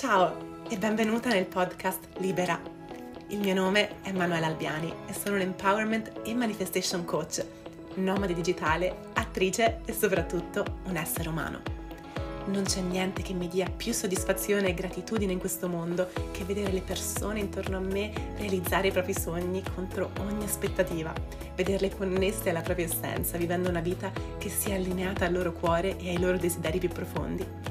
Ciao e benvenuta nel podcast Libera. Il mio nome è Manuela Albiani e sono un empowerment e manifestation coach, nomade digitale, attrice e soprattutto un essere umano. Non c'è niente che mi dia più soddisfazione e gratitudine in questo mondo che vedere le persone intorno a me realizzare i propri sogni contro ogni aspettativa, vederle connesse alla propria essenza, vivendo una vita che sia allineata al loro cuore e ai loro desideri più profondi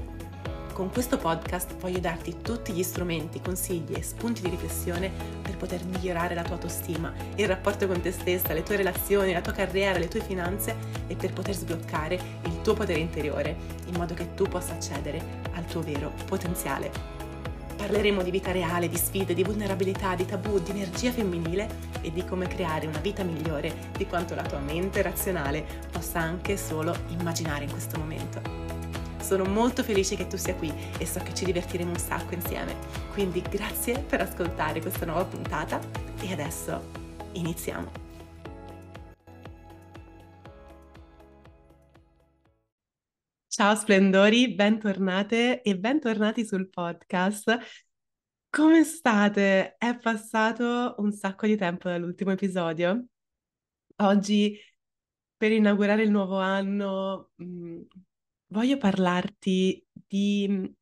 con questo podcast voglio darti tutti gli strumenti, consigli e spunti di riflessione per poter migliorare la tua autostima, il rapporto con te stessa, le tue relazioni, la tua carriera, le tue finanze e per poter sbloccare il tuo potere interiore in modo che tu possa accedere al tuo vero potenziale. Parleremo di vita reale, di sfide, di vulnerabilità, di tabù, di energia femminile e di come creare una vita migliore di quanto la tua mente razionale possa anche solo immaginare in questo momento. Sono molto felice che tu sia qui e so che ci divertiremo un sacco insieme. Quindi grazie per ascoltare questa nuova puntata e adesso iniziamo. Ciao splendori, bentornate e bentornati sul podcast. Come state? È passato un sacco di tempo dall'ultimo episodio. Oggi, per inaugurare il nuovo anno, mm, voglio parlarti di, mhmm,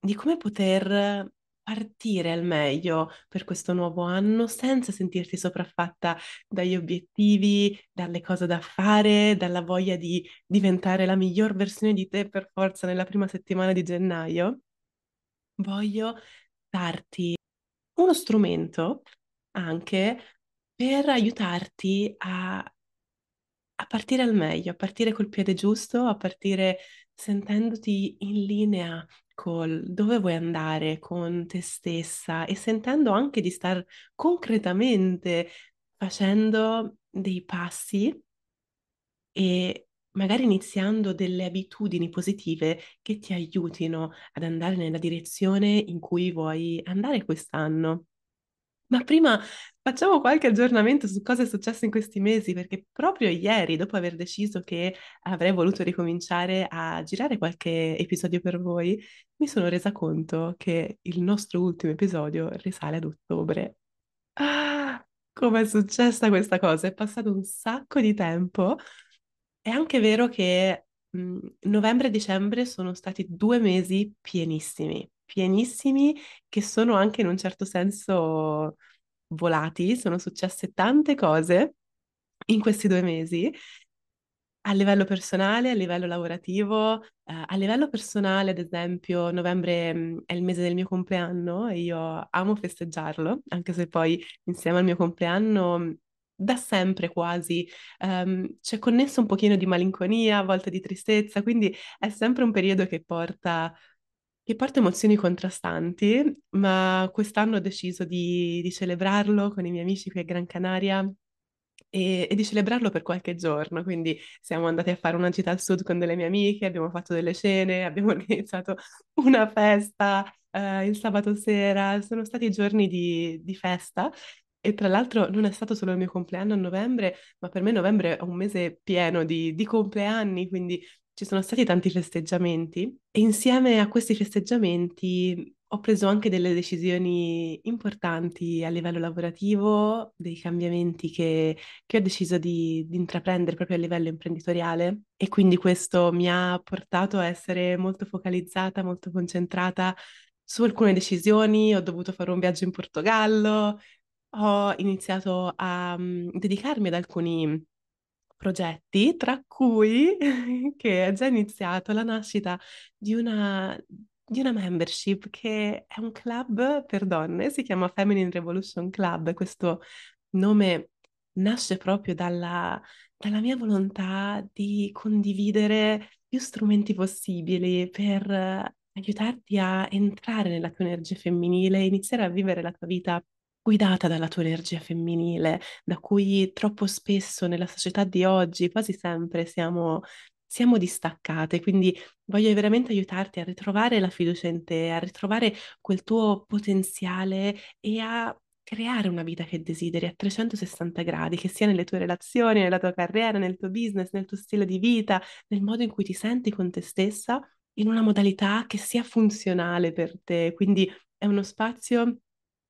di come poter partire al meglio per questo nuovo anno senza sentirti sopraffatta dagli obiettivi, dalle cose da fare, dalla voglia di diventare la miglior versione di te per forza nella prima settimana di gennaio. Voglio darti uno strumento anche per aiutarti a a partire al meglio, a partire col piede giusto, a partire sentendoti in linea col dove vuoi andare, con te stessa e sentendo anche di star concretamente facendo dei passi e magari iniziando delle abitudini positive che ti aiutino ad andare nella direzione in cui vuoi andare quest'anno. Ma prima facciamo qualche aggiornamento su cosa è successo in questi mesi, perché proprio ieri, dopo aver deciso che avrei voluto ricominciare a girare qualche episodio per voi, mi sono resa conto che il nostro ultimo episodio risale ad ottobre. Ah, come è successa questa cosa? È passato un sacco di tempo. È anche vero che mh, novembre e dicembre sono stati due mesi pienissimi pienissimi che sono anche in un certo senso volati, sono successe tante cose in questi due mesi a livello personale, a livello lavorativo, eh, a livello personale, ad esempio, novembre mh, mm, è il mese del mio compleanno e io amo festeggiarlo, anche se poi insieme al mio compleanno mm, da sempre quasi um, c'è connesso un pochino di malinconia, a volte di tristezza, quindi è sempre un periodo che porta che porta emozioni contrastanti, ma quest'anno ho deciso di, di celebrarlo con i miei amici qui a Gran Canaria e, e, di celebrarlo per qualche giorno. Quindi siamo andati a fare una gita al sud con delle mie amiche, abbiamo fatto delle cene, abbiamo organizzato una festa eh, il sabato sera, sono stati giorni di, di festa. E tra l'altro non è stato solo il mio compleanno a novembre, ma per me novembre è un mese pieno di, di compleanni, quindi ci sono stati tanti festeggiamenti e insieme a questi festeggiamenti ho preso anche delle decisioni importanti a livello lavorativo, dei cambiamenti che, che ho deciso di, di, intraprendere proprio a livello imprenditoriale e quindi questo mi ha portato a essere molto focalizzata, molto concentrata su alcune decisioni, ho dovuto fare un viaggio in Portogallo, ho iniziato a um, dedicarmi ad alcuni progetti, tra cui che è già iniziato la nascita di una, di una membership che è un club per donne, si chiama Feminine Revolution Club. Questo nome nasce proprio dalla, dalla mia volontà di condividere più strumenti possibili per aiutarti a entrare nella tua energia femminile iniziare a vivere la tua vita guidata dalla tua energia femminile, da cui troppo spesso nella società di oggi, quasi sempre, siamo, siamo distaccate. Quindi voglio veramente aiutarti a ritrovare la fiducia in te, a ritrovare quel tuo potenziale e a creare una vita che desideri a 360 gradi, che sia nelle tue relazioni, nella tua carriera, nel tuo business, nel tuo stile di vita, nel modo in cui ti senti con te stessa in una modalità che sia funzionale per te. Quindi è uno spazio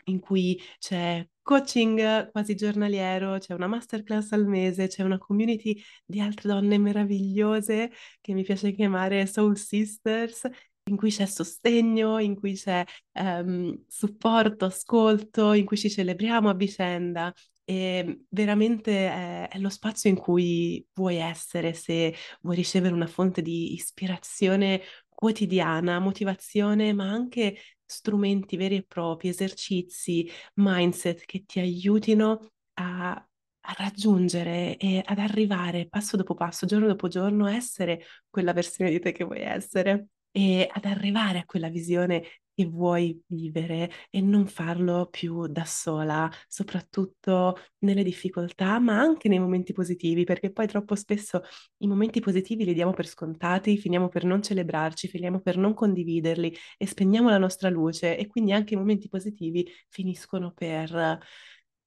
in cui c'è coaching quasi giornaliero, c'è una masterclass al mese, c'è una community di altre donne meravigliose che mi piace chiamare Soul Sisters, in cui c'è sostegno, in cui c'è um, supporto, ascolto, in cui ci celebriamo a vicenda. E veramente è, è, lo spazio in cui vuoi essere se vuoi ricevere una fonte di ispirazione quotidiana, motivazione, ma anche strumenti veri e propri, esercizi, mindset che ti aiutino a, a raggiungere e ad arrivare passo dopo passo, giorno dopo giorno, a essere quella versione di te che vuoi essere e ad arrivare a quella visione che vuoi vivere e non farlo più da sola, soprattutto nelle difficoltà, ma anche nei momenti positivi, perché poi troppo spesso i momenti positivi li diamo per scontati, finiamo per non celebrarci, finiamo per non condividerli e spegniamo la nostra luce e quindi anche i momenti positivi finiscono per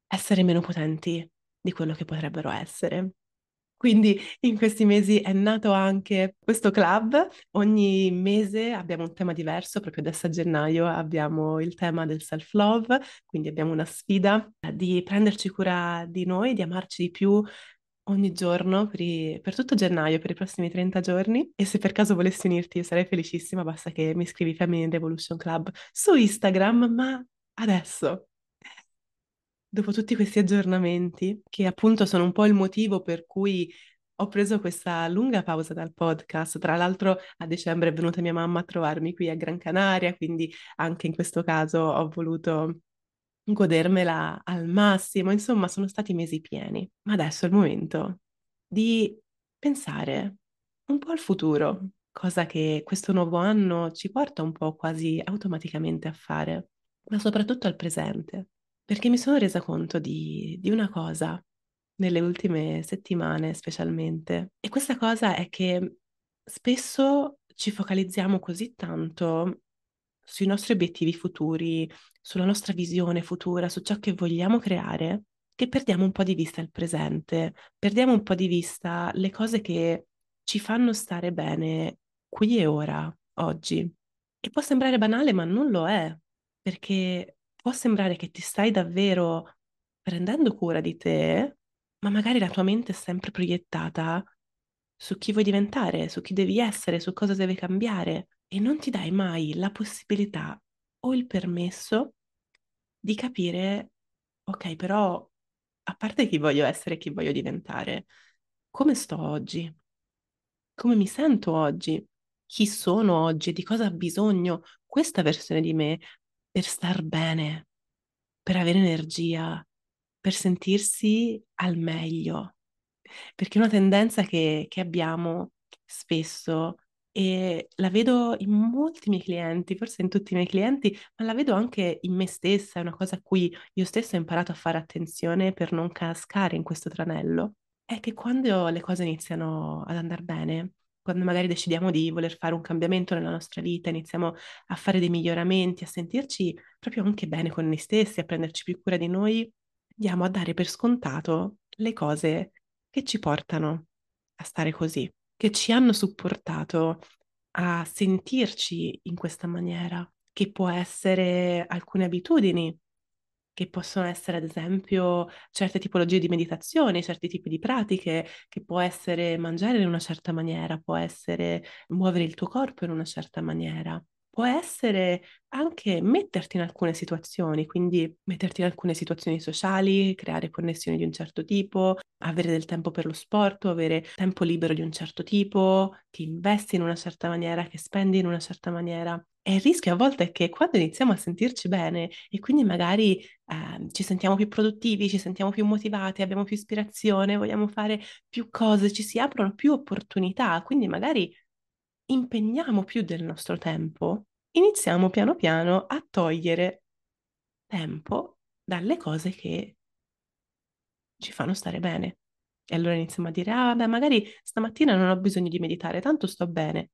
essere meno potenti di quello che potrebbero essere. Quindi in questi mesi è nato anche questo club. Ogni mese abbiamo un tema diverso, proprio adesso a gennaio abbiamo il tema del self-love, quindi abbiamo una sfida di prenderci cura di noi, di amarci di più ogni giorno per, i, per tutto gennaio, per i prossimi 30 giorni. E se per caso volessi unirti, io sarei felicissima, basta che mi scrivi Feminine Revolution Club su Instagram, ma adesso dopo tutti questi aggiornamenti, che appunto sono un po' il motivo per cui ho preso questa lunga pausa dal podcast. Tra l'altro a dicembre è venuta mia mamma a trovarmi qui a Gran Canaria, quindi anche in questo caso ho voluto godermela al massimo. Insomma, sono stati mesi pieni. Ma adesso è il momento di pensare un po' al futuro, cosa che questo nuovo anno ci porta un po' quasi automaticamente a fare, ma soprattutto al presente perché mi sono resa conto di, di una cosa nelle ultime settimane specialmente. E questa cosa è che spesso ci focalizziamo così tanto sui nostri obiettivi futuri, sulla nostra visione futura, su ciò che vogliamo creare, che perdiamo un po' di vista il presente, perdiamo un po' di vista le cose che ci fanno stare bene qui e ora, oggi. E può sembrare banale, ma non lo è, perché può sembrare che ti stai davvero prendendo cura di te, ma magari la tua mente è sempre proiettata su chi vuoi diventare, su chi devi essere, su cosa deve cambiare e non ti dai mai la possibilità o il permesso di capire, ok, però a parte chi voglio essere e chi voglio diventare, come sto oggi? Come mi sento oggi? Chi sono oggi? Di cosa ha bisogno questa versione di me per star bene, per avere energia, per sentirsi al meglio. Perché è una tendenza che, che abbiamo spesso e la vedo in molti miei clienti, forse in tutti i miei clienti, ma la vedo anche in me stessa, è una cosa a cui io stessa ho imparato a fare attenzione per non cascare in questo tranello, è che quando le cose iniziano ad andare bene, quando magari decidiamo di voler fare un cambiamento nella nostra vita, iniziamo a fare dei miglioramenti, a sentirci proprio anche bene con noi stessi, a prenderci più cura di noi, andiamo a dare per scontato le cose che ci portano a stare così, che ci hanno supportato a sentirci in questa maniera, che può essere alcune abitudini, che possono essere ad esempio certe tipologie di meditazione, certi tipi di pratiche, che può essere mangiare in una certa maniera, può essere muovere il tuo corpo in una certa maniera. Può essere anche metterti in alcune situazioni, quindi metterti in alcune situazioni sociali, creare connessioni di un certo tipo, avere del tempo per lo sport, avere tempo libero di un certo tipo, che investi in una certa maniera, che spendi in una certa maniera. E il rischio a volte è che quando iniziamo a sentirci bene e quindi magari eh, ci sentiamo più produttivi, ci sentiamo più motivati, abbiamo più ispirazione, vogliamo fare più cose, ci si aprono più opportunità, quindi magari impegniamo più del nostro tempo, iniziamo piano piano a togliere tempo dalle cose che ci fanno stare bene. E allora iniziamo a dire, ah, beh, magari stamattina non ho bisogno di meditare, tanto sto bene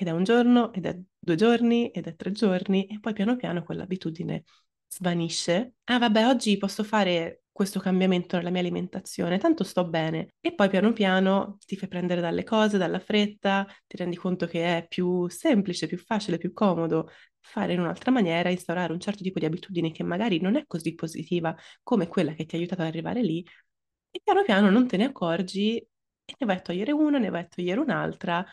ed è un giorno, ed è due giorni, ed è tre giorni, e poi piano piano quell'abitudine svanisce. Ah, vabbè, oggi posso fare questo cambiamento nella mia alimentazione, tanto sto bene. E poi piano piano ti fai prendere dalle cose, dalla fretta, ti rendi conto che è più semplice, più facile, più comodo fare in un'altra maniera, instaurare un certo tipo di abitudine che magari non è così positiva come quella che ti ha aiutato ad arrivare lì, e piano piano non te ne accorgi e ne vai a togliere una, ne vai a togliere un'altra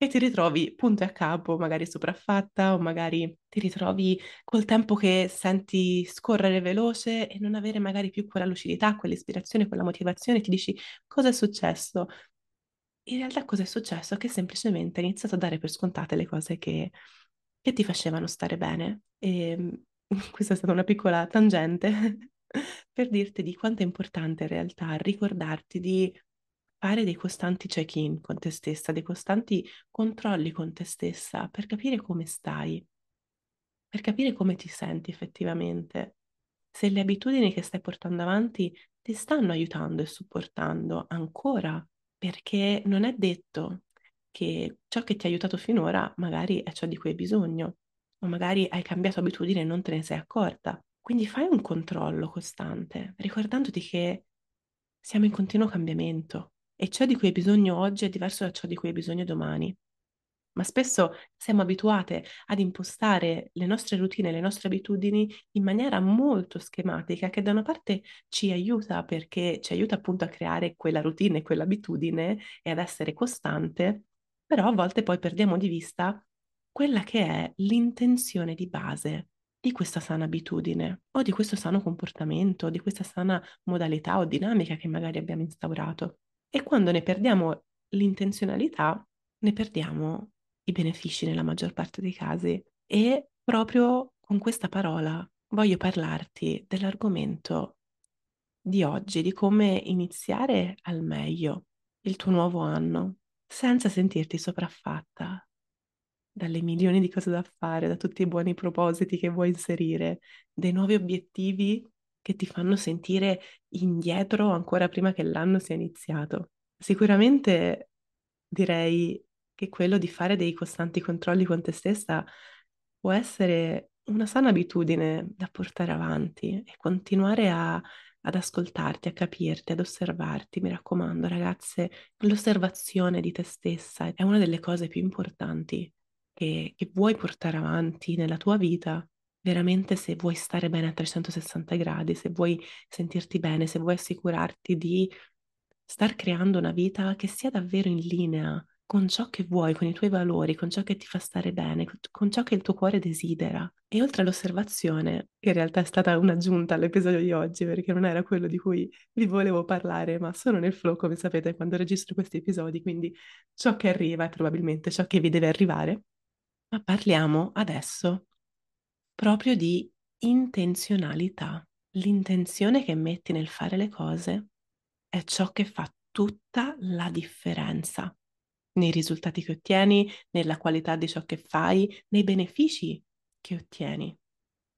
e ti ritrovi punto e a capo, magari sopraffatta o magari ti ritrovi col tempo che senti scorrere veloce e non avere magari più quella lucidità, quell'ispirazione, quella motivazione, ti dici cosa è successo? In realtà cosa è successo? Che semplicemente hai iniziato a dare per scontate le cose che, che ti facevano stare bene. E questa è stata una piccola tangente per dirti di quanto è importante in realtà ricordarti di fare dei costanti check-in con te stessa, dei costanti controlli con te stessa per capire come stai, per capire come ti senti effettivamente, se le abitudini che stai portando avanti ti stanno aiutando e supportando ancora, perché non è detto che ciò che ti ha aiutato finora magari è ciò di cui hai bisogno, o magari hai cambiato abitudine e non te ne sei accorta. Quindi fai un controllo costante, ricordandoti che siamo in continuo cambiamento e ciò di cui hai bisogno oggi è diverso da ciò di cui hai bisogno domani. Ma spesso siamo abituate ad impostare le nostre routine, le nostre abitudini in maniera molto schematica, che da una parte ci aiuta perché ci aiuta appunto a creare quella routine, quell'abitudine e ad essere costante, però a volte poi perdiamo di vista quella che è l'intenzione di base di questa sana abitudine o di questo sano comportamento, di questa sana modalità o dinamica che magari abbiamo instaurato. E quando ne perdiamo l'intenzionalità, ne perdiamo i benefici nella maggior parte dei casi. E proprio con questa parola voglio parlarti dell'argomento di oggi, di come iniziare al meglio il tuo nuovo anno, senza sentirti sopraffatta dalle milioni di cose da fare, da tutti i buoni propositi che vuoi inserire, dei nuovi obiettivi che ti fanno sentire indietro ancora prima che l'anno sia iniziato. Sicuramente direi che quello di fare dei costanti controlli con te stessa può essere una sana abitudine da portare avanti e continuare a, ad ascoltarti, a capirti, ad osservarti. Mi raccomando, ragazze, l'osservazione di te stessa è una delle cose più importanti che, che vuoi portare avanti nella tua vita, veramente se vuoi stare bene a 360 gradi, se vuoi sentirti bene, se vuoi assicurarti di star creando una vita che sia davvero in linea con ciò che vuoi, con i tuoi valori, con ciò che ti fa stare bene, con ciò che il tuo cuore desidera. E oltre all'osservazione, che in realtà è stata un'aggiunta all'episodio di oggi, perché non era quello di cui vi volevo parlare, ma sono nel flow, come sapete, quando registro questi episodi, quindi ciò che arriva è probabilmente ciò che vi deve arrivare. Ma parliamo adesso proprio di intenzionalità. L'intenzione che metti nel fare le cose è ciò che fa tutta la differenza nei risultati che ottieni, nella qualità di ciò che fai, nei benefici che ottieni.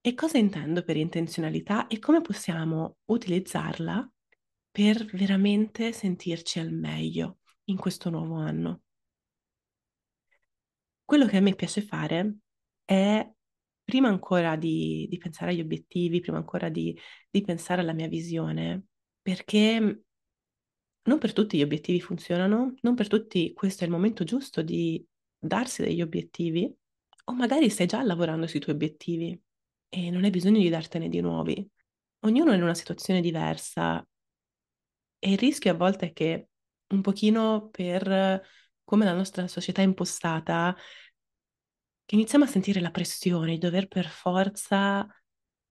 E cosa intendo per intenzionalità e come possiamo utilizzarla per veramente sentirci al meglio in questo nuovo anno? quello che a me piace fare è, prima ancora di, di pensare agli obiettivi, prima ancora di, di pensare alla mia visione, perché non per tutti gli obiettivi funzionano, non per tutti questo è il momento giusto di darsi degli obiettivi, o magari stai già lavorando sui tuoi obiettivi e non hai bisogno di dartene di nuovi. Ognuno è in una situazione diversa e il rischio a volte è che un pochino per come la nostra società è impostata, che iniziamo a sentire la pressione di dover per forza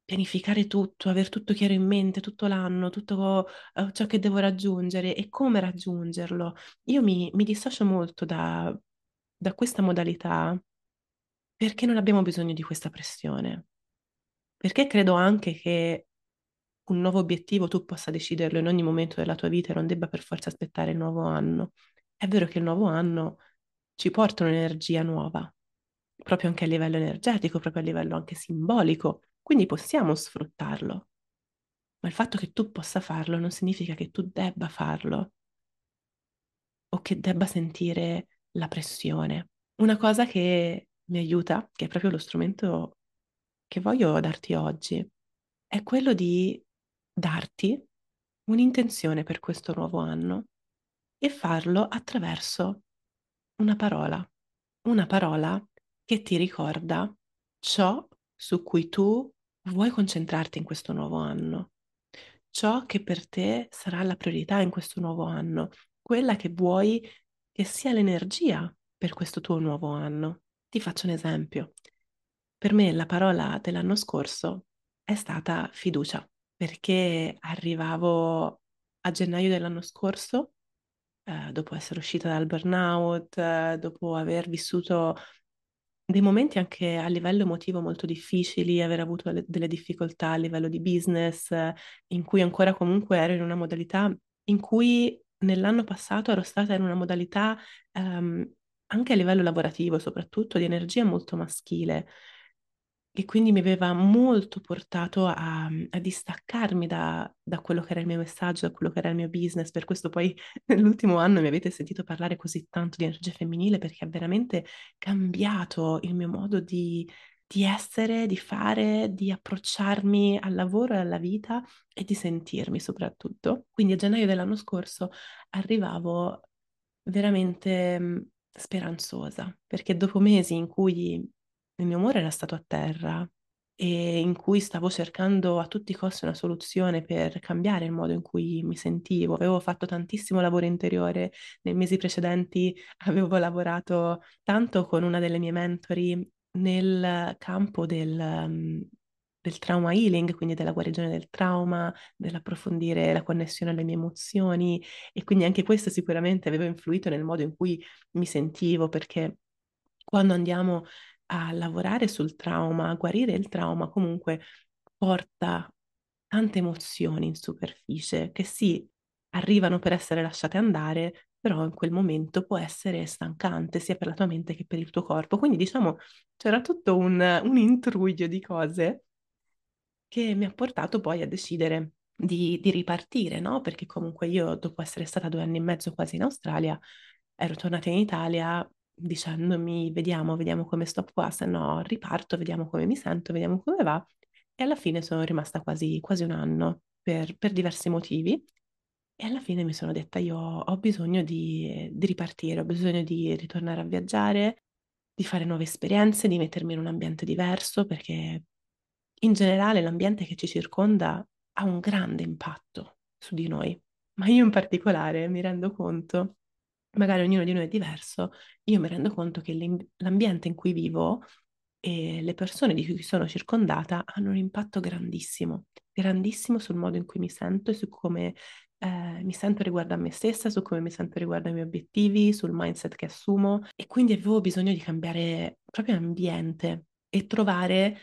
pianificare tutto, aver tutto chiaro in mente tutto l'anno, tutto uh, ciò che devo raggiungere e come raggiungerlo. Io mi, mi dissocio molto da, da questa modalità perché non abbiamo bisogno di questa pressione. Perché credo anche che un nuovo obiettivo tu possa deciderlo in ogni momento della tua vita e non debba per forza aspettare il nuovo anno. È vero che il nuovo anno ci porta un'energia nuova, proprio anche a livello energetico, proprio a livello anche simbolico, quindi possiamo sfruttarlo. Ma il fatto che tu possa farlo non significa che tu debba farlo o che debba sentire la pressione. Una cosa che mi aiuta, che è proprio lo strumento che voglio darti oggi, è quello di darti un'intenzione per questo nuovo anno e farlo attraverso una parola, una parola che ti ricorda ciò su cui tu vuoi concentrarti in questo nuovo anno, ciò che per te sarà la priorità in questo nuovo anno, quella che vuoi che sia l'energia per questo tuo nuovo anno. Ti faccio un esempio. Per me la parola dell'anno scorso è stata fiducia, perché arrivavo a gennaio dell'anno scorso, eh, dopo essere uscita dal burnout, eh, dopo aver vissuto dei momenti anche a livello emotivo molto difficili, aver avuto le, delle difficoltà a livello di business, in cui ancora comunque ero in una modalità in cui nell'anno passato ero stata in una modalità ehm, anche a livello lavorativo, soprattutto di energia molto maschile e quindi mi aveva molto portato a, a distaccarmi da, da, quello che era il mio messaggio, da quello che era il mio business. Per questo poi nell'ultimo anno mi avete sentito parlare così tanto di energia femminile perché ha veramente cambiato il mio modo di, di essere, di fare, di approcciarmi al lavoro e alla vita e di sentirmi soprattutto. Quindi a gennaio dell'anno scorso arrivavo veramente speranzosa perché dopo mesi in cui il mio amore era stato a terra e in cui stavo cercando a tutti i costi una soluzione per cambiare il modo in cui mi sentivo. Avevo fatto tantissimo lavoro interiore, nei mesi precedenti avevo lavorato tanto con una delle mie mentori nel campo del, um, del trauma healing, quindi della guarigione del trauma, dell'approfondire la connessione alle mie emozioni e quindi anche questo sicuramente aveva influito nel modo in cui mi sentivo perché quando andiamo a lavorare sul trauma, a guarire il trauma, comunque porta tante emozioni in superficie che sì, arrivano per essere lasciate andare, però in quel momento può essere stancante sia per la tua mente che per il tuo corpo. Quindi diciamo c'era tutto un, un intruglio di cose che mi ha portato poi a decidere di, di ripartire, no? Perché comunque io, dopo essere stata due anni e mezzo quasi in Australia, ero tornata in Italia dicendomi vediamo, vediamo come sto qua, se no riparto, vediamo come mi sento, vediamo come va. E alla fine sono rimasta quasi, quasi un anno per, per diversi motivi. E alla fine mi sono detta io ho bisogno di, di ripartire, ho bisogno di ritornare a viaggiare, di fare nuove esperienze, di mettermi in un ambiente diverso, perché in generale l'ambiente che ci circonda ha un grande impatto su di noi. Ma io in particolare mi rendo conto magari ognuno di noi è diverso, io mi rendo conto che l'ambiente in cui vivo e le persone di cui sono circondata hanno un impatto grandissimo, grandissimo sul modo in cui mi sento e su come eh, mi sento riguardo a me stessa, su come mi sento riguardo ai miei obiettivi, sul mindset che assumo. E quindi avevo bisogno di cambiare proprio ambiente e trovare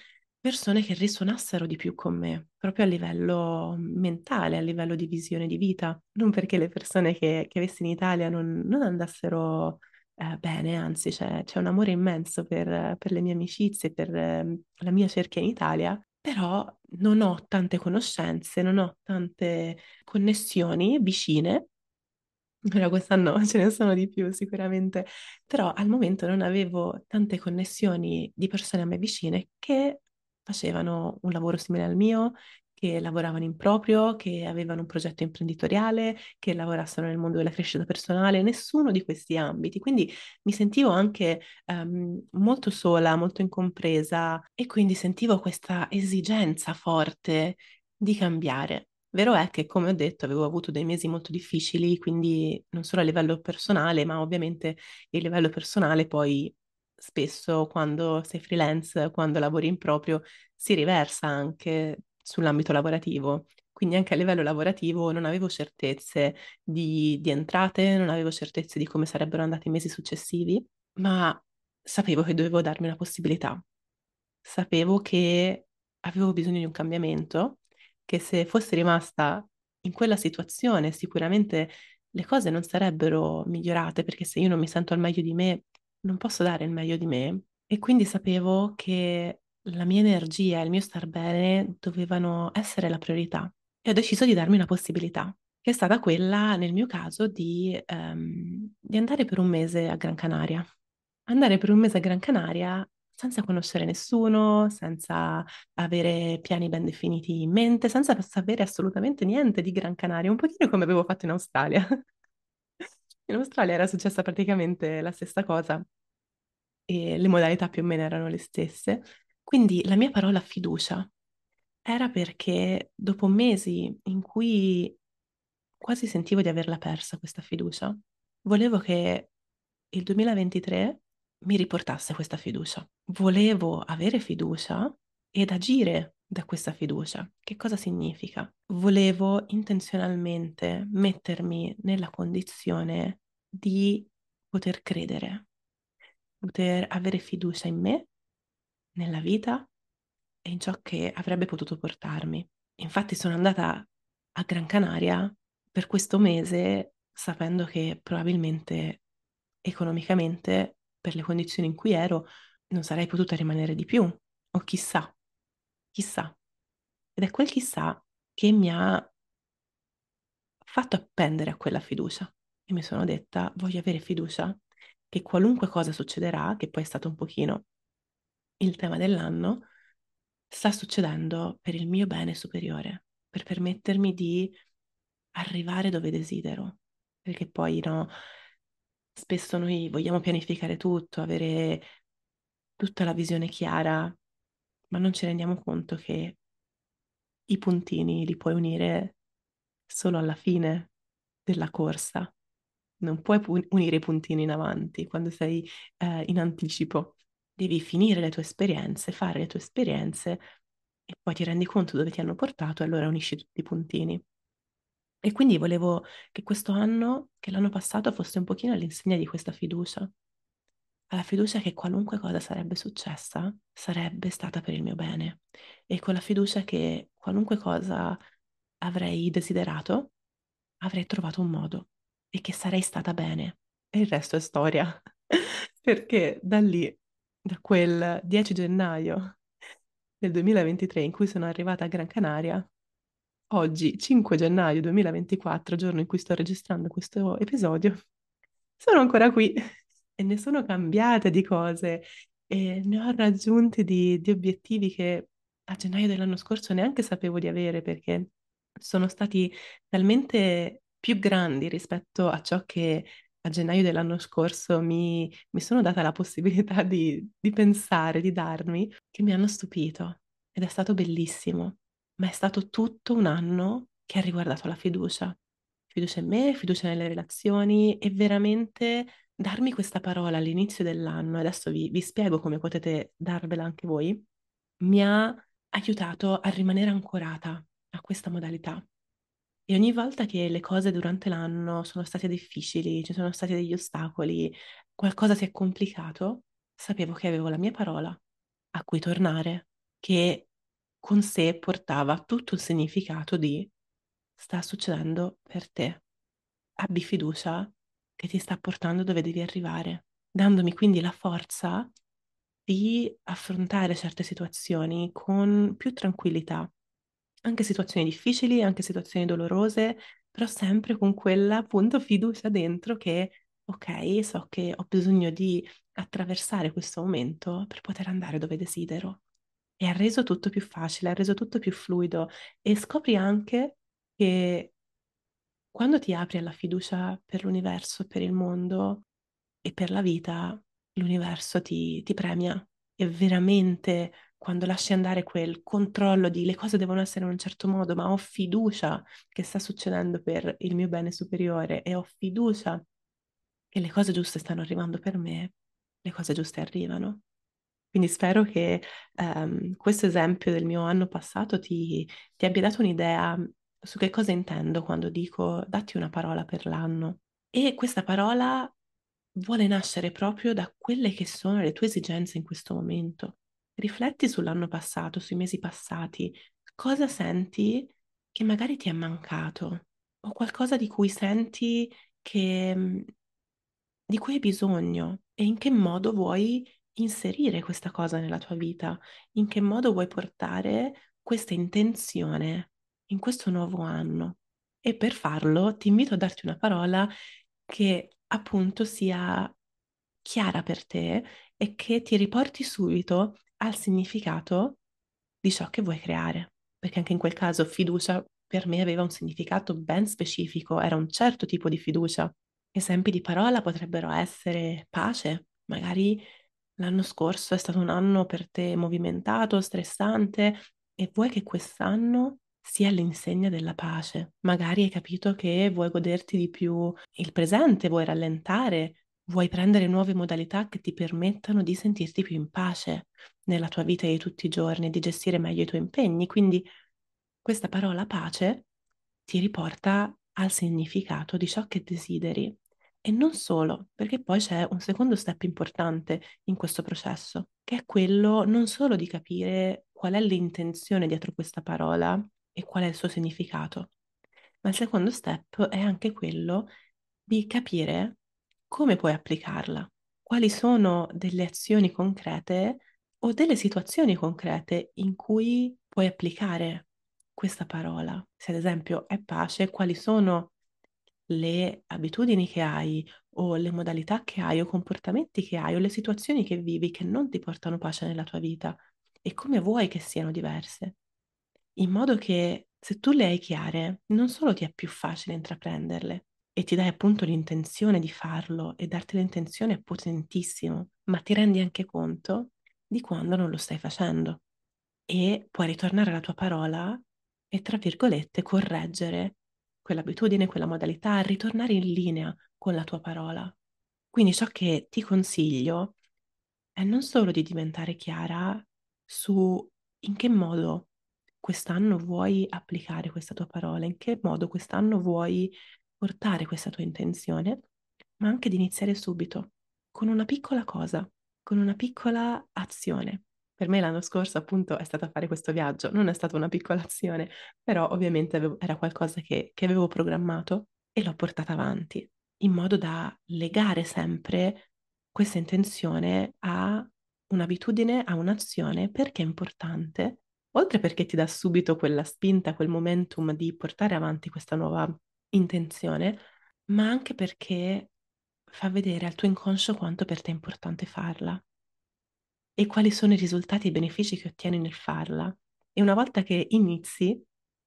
persone che risuonassero di più con me, proprio a livello mentale, a livello di visione di vita. Non perché le persone che, che avessi in Italia non, non andassero eh, bene, anzi c'è, c'è, un amore immenso per, per le mie amicizie, per eh, la mia cerchia in Italia, però non ho tante conoscenze, non ho tante connessioni vicine però quest'anno ce ne sono di più sicuramente, però al momento non avevo tante connessioni di persone a me vicine che facevano un lavoro simile al mio, che lavoravano in proprio, che avevano un progetto imprenditoriale, che lavorassero nel mondo della crescita personale, nessuno di questi ambiti. Quindi mi sentivo anche um, molto sola, molto incompresa e quindi sentivo questa esigenza forte di cambiare. Vero è che, come ho detto, avevo avuto dei mesi molto difficili, quindi non solo a livello personale, ma ovviamente il livello personale poi spesso quando sei freelance, quando lavori in proprio, si riversa anche sull'ambito lavorativo. Quindi anche a livello lavorativo non avevo certezze di, di entrate, non avevo certezze di come sarebbero andati i mesi successivi, ma sapevo che dovevo darmi una possibilità. Sapevo che avevo bisogno di un cambiamento, che se fossi rimasta in quella situazione sicuramente le cose non sarebbero migliorate perché se io non mi sento al meglio di me non posso dare il meglio di me e quindi sapevo che la mia energia e il mio star bene dovevano essere la priorità e ho deciso di darmi una possibilità, che è stata quella, nel mio caso, di, um, di andare per un mese a Gran Canaria. Andare per un mese a Gran Canaria senza conoscere nessuno, senza avere piani ben definiti in mente, senza sapere assolutamente niente di Gran Canaria, un pochino come avevo fatto in Australia. In Australia era successa praticamente la stessa cosa e le modalità più o meno erano le stesse. Quindi la mia parola fiducia era perché dopo mesi in cui quasi sentivo di averla persa questa fiducia, volevo che il 2023 mi riportasse questa fiducia. Volevo avere fiducia ed agire da questa fiducia. Che cosa significa? Volevo intenzionalmente mettermi nella condizione di poter credere, poter avere fiducia in me, nella vita e in ciò che avrebbe potuto portarmi. Infatti sono andata a Gran Canaria per questo mese sapendo che probabilmente economicamente, per le condizioni in cui ero, non sarei potuta rimanere di più. O chissà, chissà. Ed è quel chissà che mi ha fatto appendere a quella fiducia. E mi sono detta, voglio avere fiducia che qualunque cosa succederà, che poi è stato un pochino il tema dell'anno, sta succedendo per il mio bene superiore, per permettermi di arrivare dove desidero. Perché poi no, spesso noi vogliamo pianificare tutto, avere tutta la visione chiara, ma non ci rendiamo conto che i puntini li puoi unire solo alla fine della corsa. Non puoi unire i puntini in avanti quando sei eh, in anticipo. Devi finire le tue esperienze, fare le tue esperienze e poi ti rendi conto dove ti hanno portato e allora unisci tutti i puntini. E quindi volevo che questo anno, che l'anno passato, fosse un pochino all'insegna di questa fiducia. Alla fiducia che qualunque cosa sarebbe successa, sarebbe stata per il mio bene. E con la fiducia che qualunque cosa avrei desiderato, avrei trovato un modo e che sarei stata bene. E il resto è storia. Perché da lì, da quel 10 gennaio del 2023 in cui sono arrivata a Gran Canaria, oggi, 5 gennaio 2024, giorno in cui sto registrando questo episodio, sono ancora qui e ne sono cambiate di cose e ne ho raggiunti di, di obiettivi che a gennaio dell'anno scorso neanche sapevo di avere perché sono stati talmente più grandi rispetto a ciò che a gennaio dell'anno scorso mi, mi sono data la possibilità di, di pensare, di darmi, che mi hanno stupito ed è stato bellissimo ma è stato tutto un anno che ha riguardato la fiducia. Fiducia in me, fiducia nelle relazioni e veramente darmi questa parola all'inizio dell'anno, adesso vi, vi spiego come potete darvela anche voi, mi ha aiutato a rimanere ancorata a questa modalità. E ogni volta che le cose durante l'anno sono state difficili, ci sono stati degli ostacoli, qualcosa si è complicato, sapevo che avevo la mia parola a cui tornare, che con sé portava tutto il significato di sta succedendo per te. Abbi fiducia che ti sta portando dove devi arrivare, dandomi quindi la forza di affrontare certe situazioni con più tranquillità, anche situazioni difficili, anche situazioni dolorose, però sempre con quella appunto fiducia dentro che ok, so che ho bisogno di attraversare questo momento per poter andare dove desidero. E ha reso tutto più facile, ha reso tutto più fluido. E scopri anche che quando ti apri alla fiducia per l'universo, per il mondo e per la vita, l'universo ti, ti premia e veramente quando lasci andare quel controllo di le cose devono essere in un certo modo, ma ho fiducia che sta succedendo per il mio bene superiore e ho fiducia che le cose giuste stanno arrivando per me, le cose giuste arrivano. Quindi spero che um, questo esempio del mio anno passato ti, ti abbia dato un'idea su che cosa intendo quando dico datti una parola per l'anno. E questa parola vuole nascere proprio da quelle che sono le tue esigenze in questo momento. Rifletti sull'anno passato, sui mesi passati, cosa senti che magari ti è mancato o qualcosa di cui senti che di cui hai bisogno e in che modo vuoi inserire questa cosa nella tua vita, in che modo vuoi portare questa intenzione in questo nuovo anno. E per farlo ti invito a darti una parola che appunto sia chiara per te e che ti riporti subito al significato di ciò che vuoi creare. Perché anche in quel caso fiducia per me aveva un significato ben specifico, era un certo tipo di fiducia. Esempi di parola potrebbero essere pace, magari l'anno scorso è stato un anno per te movimentato, stressante e vuoi che quest'anno sia all'insegna della pace. Magari hai capito che vuoi goderti di più il presente, vuoi rallentare, vuoi prendere nuove modalità che ti permettano di sentirti più in pace nella tua vita di tutti i giorni, di gestire meglio i tuoi impegni. Quindi questa parola pace ti riporta al significato di ciò che desideri. E non solo, perché poi c'è un secondo step importante in questo processo, che è quello non solo di capire qual è l'intenzione dietro questa parola e qual è il suo significato, ma il secondo step è anche quello di capire come puoi applicarla, quali sono delle azioni concrete o delle situazioni concrete in cui puoi applicare questa parola. Se ad esempio è pace, quali sono le abitudini che hai o le modalità che hai o comportamenti che hai o le situazioni che vivi che non ti portano pace nella tua vita e come vuoi che siano diverse, in modo che se tu le hai chiare, non solo ti è più facile intraprenderle e ti dai appunto l'intenzione di farlo e darti l'intenzione è potentissimo, ma ti rendi anche conto di quando non lo stai facendo e puoi ritornare alla tua parola e tra virgolette correggere quell'abitudine, quella modalità, ritornare in linea con la tua parola. Quindi ciò che ti consiglio è non solo di diventare chiara su in che modo quest'anno vuoi applicare questa tua parola, in che modo quest'anno vuoi portare questa tua intenzione, ma anche di iniziare subito con una piccola cosa, con una piccola azione. Per me l'anno scorso appunto è stato fare questo viaggio, non è stata una piccola azione, però ovviamente avevo, era qualcosa che, che avevo programmato e l'ho portata avanti, in modo da legare sempre questa intenzione a un'abitudine, a un'azione, perché è importante, oltre perché ti dà subito quella spinta, quel momentum di portare avanti questa nuova intenzione, ma anche perché fa vedere al tuo inconscio quanto per te è importante farla e quali sono i risultati e i benefici che ottieni nel farla. E una volta che inizi,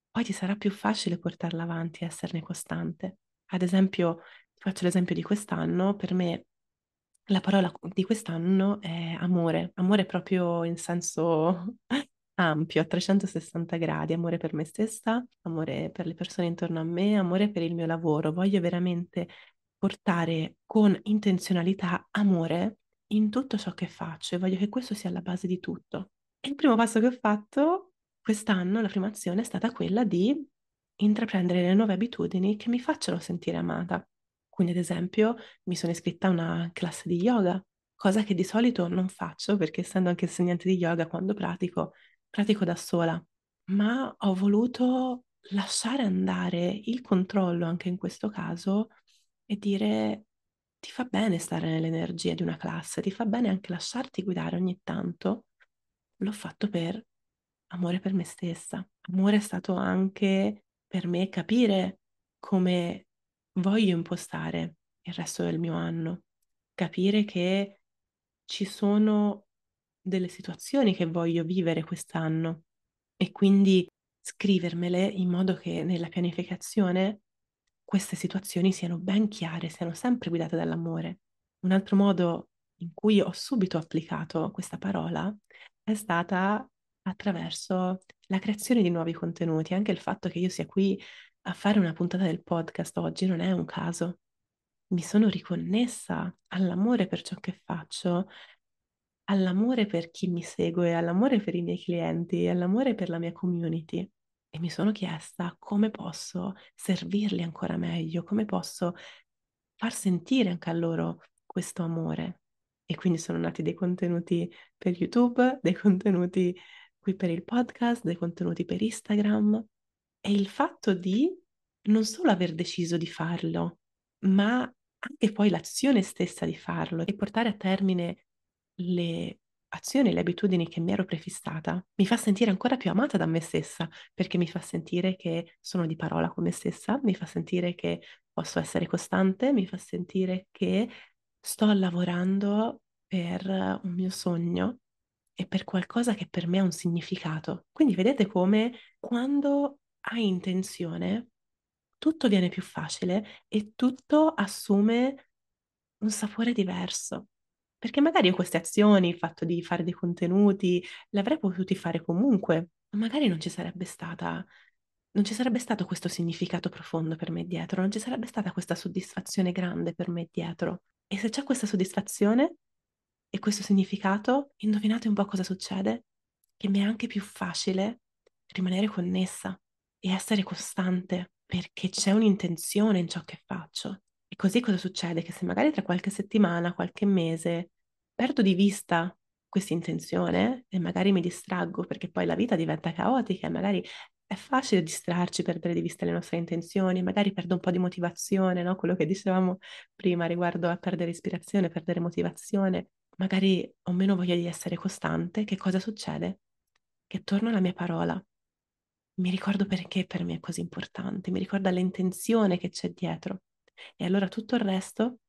poi ti sarà più facile portarla avanti e esserne costante. Ad esempio, faccio l'esempio di quest'anno, per me la parola di quest'anno è amore, amore proprio in senso ampio, a 360 gradi, amore per me stessa, amore per le persone intorno a me, amore per il mio lavoro. Voglio veramente portare con intenzionalità amore in tutto ciò che faccio e voglio che questo sia la base di tutto. E il primo passo che ho fatto quest'anno, la prima azione è stata quella di intraprendere le nuove abitudini che mi facciano sentire amata. Quindi, ad esempio, mi sono iscritta a una classe di yoga, cosa che di solito non faccio perché essendo anche insegnante di yoga, quando pratico, pratico da sola. Ma ho voluto lasciare andare il controllo anche in questo caso e dire ti fa bene stare nell'energia di una classe, ti fa bene anche lasciarti guidare ogni tanto. L'ho fatto per amore per me stessa. Amore è stato anche per me capire come voglio impostare il resto del mio anno, capire che ci sono delle situazioni che voglio vivere quest'anno e quindi scrivermele in modo che nella pianificazione queste situazioni siano ben chiare, siano sempre guidate dall'amore. Un altro modo in cui ho subito applicato questa parola è stata attraverso la creazione di nuovi contenuti. Anche il fatto che io sia qui a fare una puntata del podcast oggi non è un caso. Mi sono riconnessa all'amore per ciò che faccio, all'amore per chi mi segue, all'amore per i miei clienti, all'amore per la mia community e mi sono chiesta come posso servirli ancora meglio, come posso far sentire anche a loro questo amore. E quindi sono nati dei contenuti per YouTube, dei contenuti qui per il podcast, dei contenuti per Instagram. E il fatto di non solo aver deciso di farlo, ma anche poi l'azione stessa di farlo e portare a termine le azioni e le abitudini che mi ero prefissata mi fa sentire ancora più amata da me stessa, perché mi fa sentire che sono di parola con me stessa, mi fa sentire che posso essere costante, mi fa sentire che sto lavorando per un mio sogno e per qualcosa che per me ha un significato. Quindi vedete come quando hai intenzione tutto viene più facile e tutto assume un sapore diverso. Perché magari io queste azioni, il fatto di fare dei contenuti, le avrei potuti fare comunque, ma magari non ci sarebbe stata, non ci sarebbe stato questo significato profondo per me dietro, non ci sarebbe stata questa soddisfazione grande per me dietro. E se c'è questa soddisfazione e questo significato, indovinate un po' cosa succede? Che mi è anche più facile rimanere connessa e essere costante perché c'è un'intenzione in ciò che faccio. E così cosa succede? Che se magari tra qualche settimana, qualche mese, perdo di vista questa intenzione e magari mi distraggo perché poi la vita diventa caotica e magari è facile distrarci, perdere di vista le nostre intenzioni, magari perdo un po' di motivazione, no? Quello che dicevamo prima riguardo a perdere ispirazione, perdere motivazione, magari ho meno voglia di essere costante, che cosa succede? Che torno alla mia parola, mi ricordo perché per me è così importante, mi ricorda l'intenzione che c'è dietro. E allora tutto il resto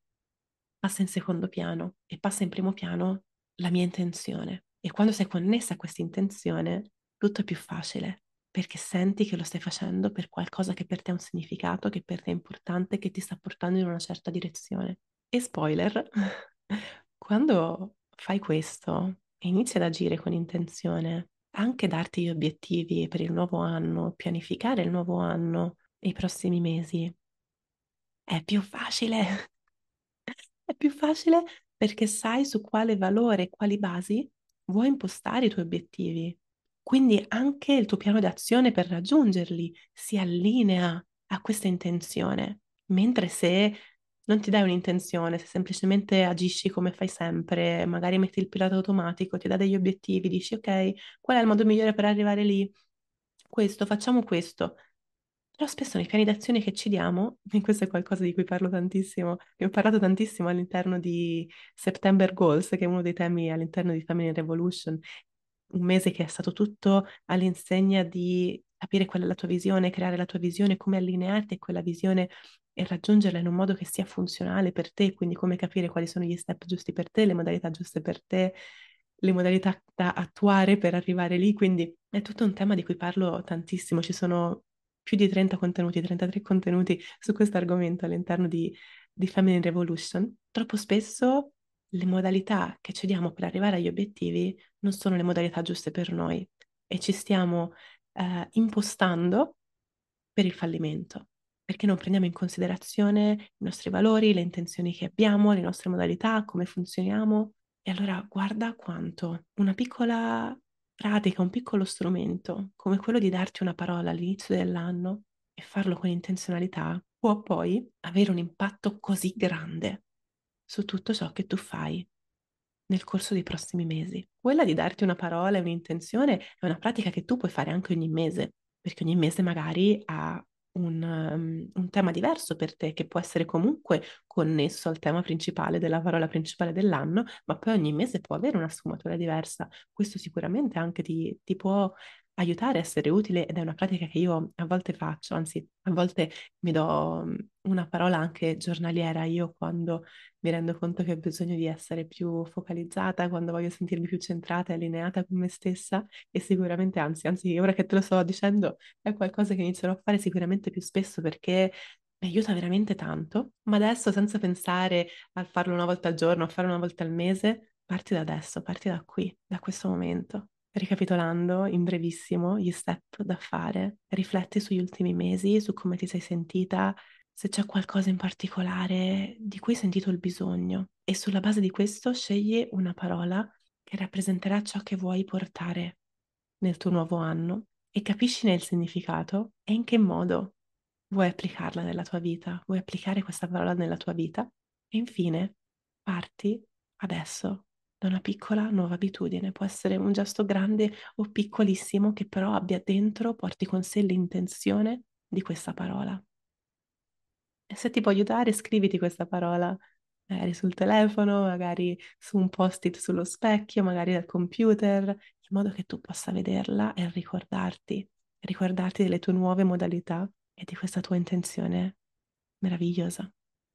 passa in secondo piano e passa in primo piano la mia intenzione. E quando sei connessa a questa intenzione, tutto è più facile, perché senti che lo stai facendo per qualcosa che per te ha un significato, che per te è importante, che ti sta portando in una certa direzione. E spoiler, quando fai questo e inizi ad agire con intenzione, anche darti gli obiettivi per il nuovo anno, pianificare il nuovo anno e i prossimi mesi, è più facile. è più facile perché sai su quale valore e quali basi vuoi impostare i tuoi obiettivi. Quindi anche il tuo piano d'azione per raggiungerli si allinea a questa intenzione. Mentre se non ti dai un'intenzione, se semplicemente agisci come fai sempre, magari metti il pilota automatico, ti dà degli obiettivi, dici ok, qual è il modo migliore per arrivare lì? Questo, facciamo questo. Però spesso nei piani d'azione che ci diamo, e questo è qualcosa di cui parlo tantissimo, ne ho parlato tantissimo all'interno di September Goals, che è uno dei temi all'interno di Family Revolution, un mese che è stato tutto all'insegna di capire qual è la tua visione, creare la tua visione, come allinearti a quella visione e raggiungerla in un modo che sia funzionale per te, quindi come capire quali sono gli step giusti per te, le modalità giuste per te, le modalità da attuare per arrivare lì, quindi è tutto un tema di cui parlo tantissimo, ci sono più di 30 contenuti, 33 contenuti su questo argomento all'interno di, di Feminine Revolution. Troppo spesso le modalità che ci diamo per arrivare agli obiettivi non sono le modalità giuste per noi e ci stiamo eh, impostando per il fallimento, perché non prendiamo in considerazione i nostri valori, le intenzioni che abbiamo, le nostre modalità, come funzioniamo. E allora guarda quanto una piccola pratica, un piccolo strumento, come quello di darti una parola all'inizio dell'anno e farlo con intenzionalità, può poi avere un impatto così grande su tutto ciò che tu fai nel corso dei prossimi mesi. Quella di darti una parola e un'intenzione è una pratica che tu puoi fare anche ogni mese, perché ogni mese magari ha un, um, un, tema diverso per te, che può essere comunque connesso al tema principale della parola principale dell'anno, ma poi ogni mese può avere una sfumatura diversa. Questo sicuramente anche ti, ti può aiutare essere utile ed è una pratica che io a volte faccio, anzi a volte mi do mm, una parola anche giornaliera io quando mi rendo conto che ho bisogno di essere più focalizzata, quando voglio sentirmi più centrata e allineata con me stessa e sicuramente, anzi, anzi, ora che te lo sto dicendo, è qualcosa che inizierò a fare sicuramente più spesso perché mi aiuta veramente tanto, ma adesso senza pensare a farlo una volta al giorno, a farlo una volta al mese, parti da adesso, parti da qui, da questo momento. Ricapitolando in brevissimo gli step da fare, rifletti sugli ultimi mesi, su come ti sei sentita, se c'è qualcosa in particolare di cui hai sentito il bisogno. E sulla base di questo scegli una parola che rappresenterà ciò che vuoi portare nel tuo nuovo anno e capiscine il significato e in che modo vuoi applicarla nella tua vita, vuoi applicare questa parola nella tua vita. E infine parti adesso da una piccola nuova abitudine. Può essere un gesto grande o piccolissimo che però abbia dentro, porti con sé l'intenzione di questa parola. E se ti può aiutare, scriviti questa parola magari sul telefono, magari su un post-it sullo specchio, magari dal computer, in modo che tu possa vederla e ricordarti, ricordarti delle tue nuove modalità e di questa tua intenzione meravigliosa.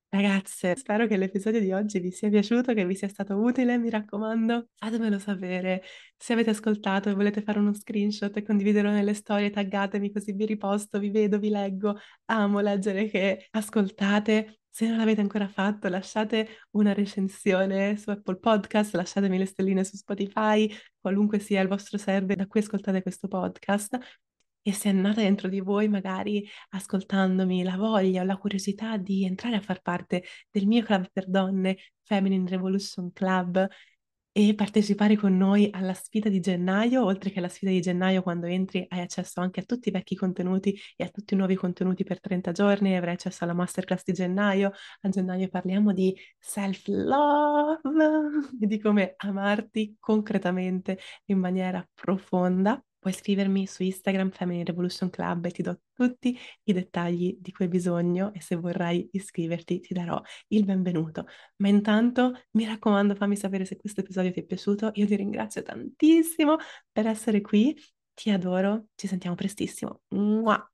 Ragazze, spero che l'episodio di oggi vi sia piaciuto, che vi sia stato utile, mi raccomando, fatemelo sapere. Se avete ascoltato e volete fare uno screenshot e condividerlo nelle storie, taggatemi così vi riposto, vi vedo, vi leggo. Amo leggere che ascoltate. Se non l'avete ancora fatto, lasciate una recensione su Apple Podcast, lasciatemi le stelline su Spotify, qualunque sia il vostro server da cui ascoltate questo podcast. E se è nata dentro di voi, magari ascoltandomi, la voglia o la curiosità di entrare a far parte del mio club per donne, Feminine Revolution Club, e partecipare con noi alla sfida di gennaio, oltre che alla sfida di gennaio quando entri hai accesso anche a tutti i vecchi contenuti e a tutti i nuovi contenuti per 30 giorni, avrai accesso alla masterclass di gennaio. A gennaio parliamo di self-love di come amarti concretamente in maniera profonda puoi scrivermi su Instagram Family Revolution Club e ti do tutti i dettagli di cui hai bisogno e se vorrai iscriverti ti darò il benvenuto. Ma intanto mi raccomando fammi sapere se questo episodio ti è piaciuto. Io ti ringrazio tantissimo per essere qui, ti adoro, ci sentiamo prestissimo. Mua!